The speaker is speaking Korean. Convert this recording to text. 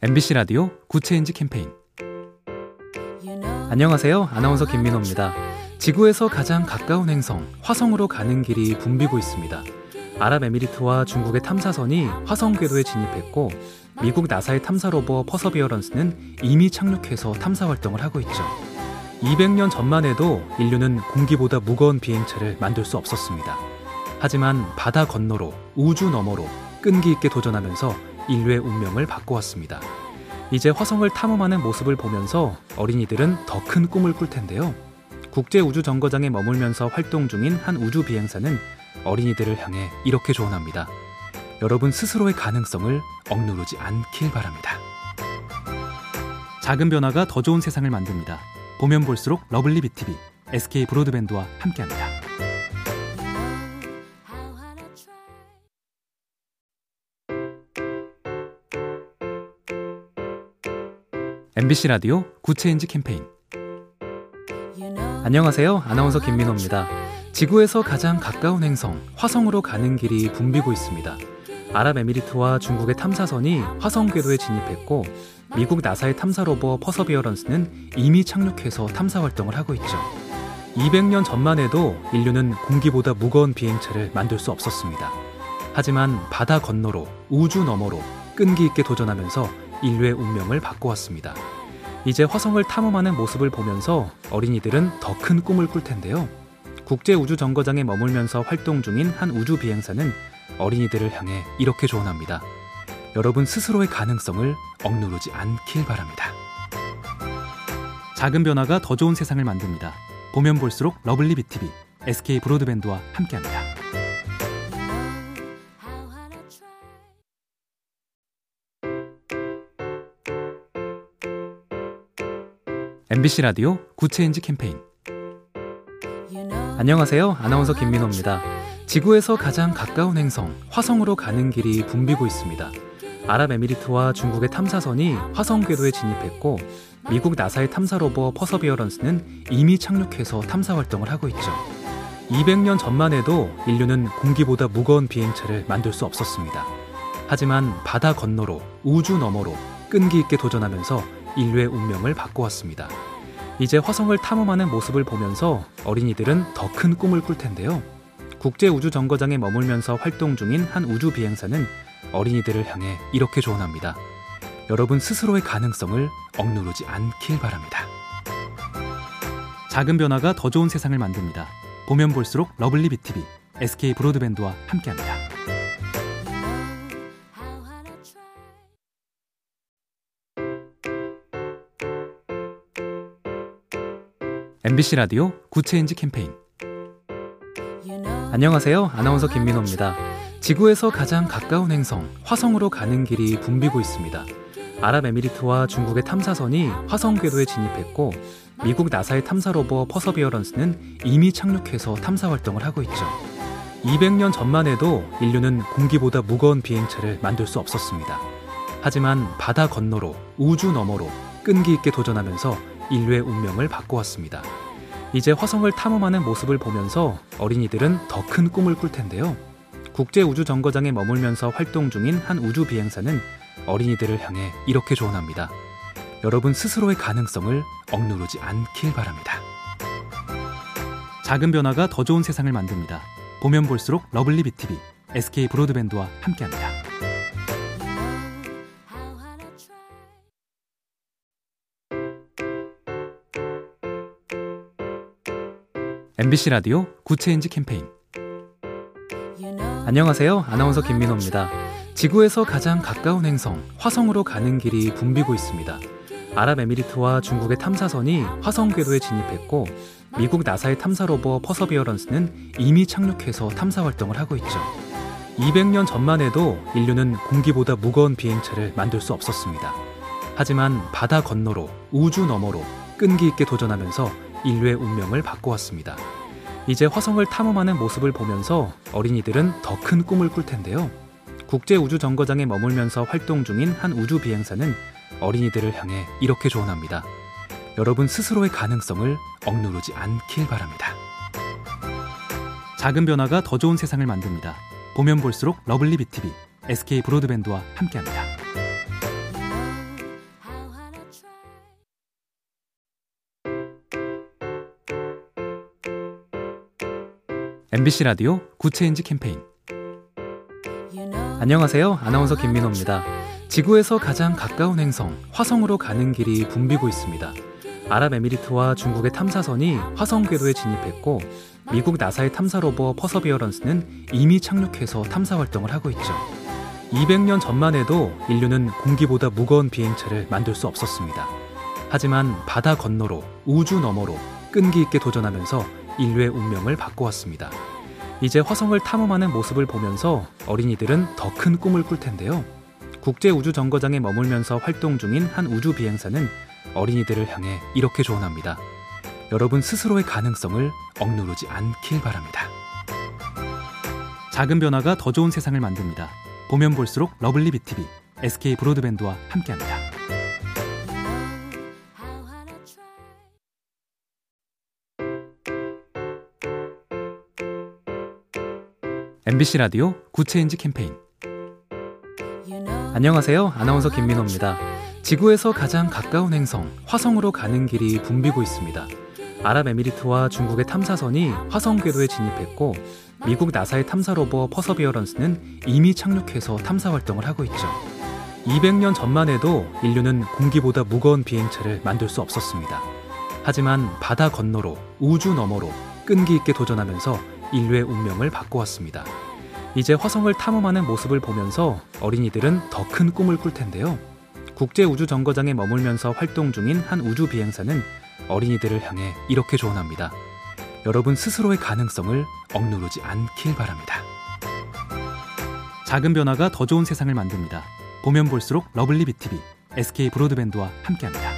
MBC 라디오 Good Change 캠페인 안녕하세요. 아나운서 김민호입니다. 지구에서 가장 가까운 행성 화성으로 가는 길이 붐비고 있습니다. 아랍에미리트와 중국의 탐사선이 화성 궤도에 진입했고 미국 나사의 탐사 로버 퍼서비어런스는 이미 착륙해서 탐사 활동을 하고 있죠. 200년 전만 해도 인류는 공기보다 무거운 비행체를 만들 수 없었습니다. 하지만 바다 건너로 우주 너머로 끈기 있게 도전하면서 인류의 운명을 바꿔왔습니다. 이제 화성을 탐험하는 모습을 보면서 어린이들은 더 큰 꿈을 꿀 텐데요. 국제 우주 정거장에 머물면서 활동 중인 한 우주 비행사는 어린이들을 향해 이렇게 조언합니다. 여러분 스스로의 가능성을 억누르지 않길 바랍니다. 작은 변화가 더 좋은 세상을 만듭니다. 보면 볼수록 lovely B tv SK 브로드밴드와 함께합니다. MBC 라디오 Good Change 캠페인 안녕하세요. 아나운서 김민호입니다. 지구에서 가장 가까운 행성 화성으로 가는 길이 붐비고 있습니다. 아랍에미리트와 중국의 탐사선이 화성 궤도에 진입했고 미국 나사의 탐사 로버 퍼서비어런스는 이미 착륙해서 탐사 활동을 하고 있죠. 200년 전만 해도 인류는 공기보다 무거운 비행체를 만들 수 없었습니다. 하지만 바다 건너로 우주 너머로 끈기 있게 도전하면서 인류의 운명을 바꿔왔습니다. 이제 화성을 탐험하는 모습을 보면서 어린이들은 더 큰 꿈을 꿀 텐데요. 국제 우주 정거장에 머물면서 활동 중인 한 우주 비행사는 어린이들을 향해 이렇게 조언합니다. 여러분 스스로의 가능성을 억누르지 않길 바랍니다. 작은 변화가 더 좋은 세상을 만듭니다. 보면 볼수록 lovely B tv SK 브로드밴드와 함께합니다. MBC 라디오 Good Change 캠페인 안녕하세요. 아나운서 김민호입니다. 지구에서 가장 가까운 행성 화성으로 가는 길이 붐비고 있습니다. 아랍에미리트와 중국의 탐사선이 화성 궤도에 진입했고 미국 나사의 탐사 로버 퍼서비어런스는 이미 착륙해서 탐사 활동을 하고 있죠. 200년 전만 해도 인류는 공기보다 무거운 비행체를 만들 수 없었습니다. 하지만 바다 건너로 우주 너머로 끈기 있게 도전하면서 인류의 운명을 바꿔왔습니다. 이제 화성을 탐험하는 모습을 보면서 어린이들은 더 큰 꿈을 꿀 텐데요. 국제 우주 정거장에 머물면서 활동 중인 한 우주 비행사는 어린이들을 향해 이렇게 조언합니다. 여러분 스스로의 가능성을 억누르지 않길 바랍니다. 작은 변화가 더 좋은 세상을 만듭니다. 보면 볼수록 lovely B tv SK 브로드밴드와 함께합니다. MBC 라디오 Good Change 캠페인 안녕하세요. 아나운서 김민호입니다. 지구에서 가장 가까운 행성 화성으로 가는 길이 붐비고 있습니다. 아랍에미리트와 중국의 탐사선이 화성 궤도에 진입했고 미국 나사의 탐사 로버 퍼서비어런스는 이미 착륙해서 탐사 활동을 하고 있죠. 200년 전만 해도 인류는 공기보다 무거운 비행체를 만들 수 없었습니다. 하지만 바다 건너로 우주 너머로 끈기 있게 도전하면서 인류의 운명을 바꿔왔습니다. 이제 화성을 탐험하는 모습을 보면서 어린이들은 더 큰 꿈을 꿀 텐데요. 국제 우주 정거장에 머물면서 활동 중인 한 우주 비행사는 어린이들을 향해 이렇게 조언합니다. 여러분 스스로의 가능성을 억누르지 않길 바랍니다. 작은 변화가 더 좋은 세상을 만듭니다. 보면 볼수록 lovely B tv SK 브로드밴드와 함께합니다. MBC 라디오 Good Change 캠페인 안녕하세요. 아나운서 김민호입니다. 지구에서 가장 가까운 행성 화성으로 가는 길이 붐비고 있습니다. 아랍에미리트와 중국의 탐사선이 화성 궤도에 진입했고 미국 나사의 탐사 로버 퍼서비어런스는 이미 착륙해서 탐사 활동을 하고 있죠. 200년 전만 해도 인류는 공기보다 무거운 비행체를 만들 수 없었습니다. 하지만 바다 건너로 우주 너머로 끈기 있게 도전하면서 인류의 운명을 바꿔왔습니다. 이제 화성을 탐험하는 모습을 보면서 어린이들은 더 큰 꿈을 꿀 텐데요. 국제 우주 정거장에 머물면서 활동 중인 한 우주 비행사는 어린이들을 향해 이렇게 조언합니다. 여러분 스스로의 가능성을 억누르지 않길 바랍니다. 작은 변화가 더 좋은 세상을 만듭니다. 보면 볼수록 lovely B tv SK 브로드밴드와 함께합니다. MBC 라디오 Good Change 캠페인 안녕하세요. 아나운서 김민호입니다. 지구에서 가장 가까운 행성 화성으로 가는 길이 붐비고 있습니다. 아랍에미리트와 중국의 탐사선이 화성 궤도에 진입했고 미국 나사의 탐사 로버 퍼서비어런스는 이미 착륙해서 탐사 활동을 하고 있죠. 200년 전만 해도 인류는 공기보다 무거운 비행체를 만들 수 없었습니다. 하지만 바다 건너로 우주 너머로 끈기 있게 도전하면서 인류의 운명을 바꿔왔습니다. 이제 화성을 탐험하는 모습을 보면서 어린이들은 더 큰 꿈을 꿀 텐데요. 국제 우주 정거장에 머물면서 활동 중인 한 우주 비행사는 어린이들을 향해 이렇게 조언합니다. 여러분 스스로의 가능성을 억누르지 않길 바랍니다. 작은 변화가 더 좋은 세상을 만듭니다. 보면 볼수록 lovely B tv SK 브로드밴드와 함께합니다. MBC 라디오 Good Change 캠페인 안녕하세요. 아나운서 김민호입니다. 지구에서 가장 가까운 행성 화성으로 가는 길이 붐비고 있습니다. 아랍에미리트와 중국의 탐사선이 화성 궤도에 진입했고 미국 나사의 탐사 로버 퍼서비어런스는 이미 착륙해서 탐사 활동을 하고 있죠. 200년 전만 해도 인류는 공기보다 무거운 비행체를 만들 수 없었습니다. 하지만 바다 건너로 우주 너머로 끈기 있게 도전하면서 인류의 운명을 바꿔왔습니다. 이제 화성을 탐험하는 모습을 보면서 어린이들은 더 큰 꿈을 꿀 텐데요. 국제우주정거장에 머물면서 활동 중인 한 우주 비행사는 어린이들을 향해 이렇게 조언합니다. 여러분 스스로의 가능성을 억누르지 않길 바랍니다. 작은 변화가 더 좋은 세상을 만듭니다. 보면 볼수록 lovely B tv SK 브로드밴드와 함께합니다.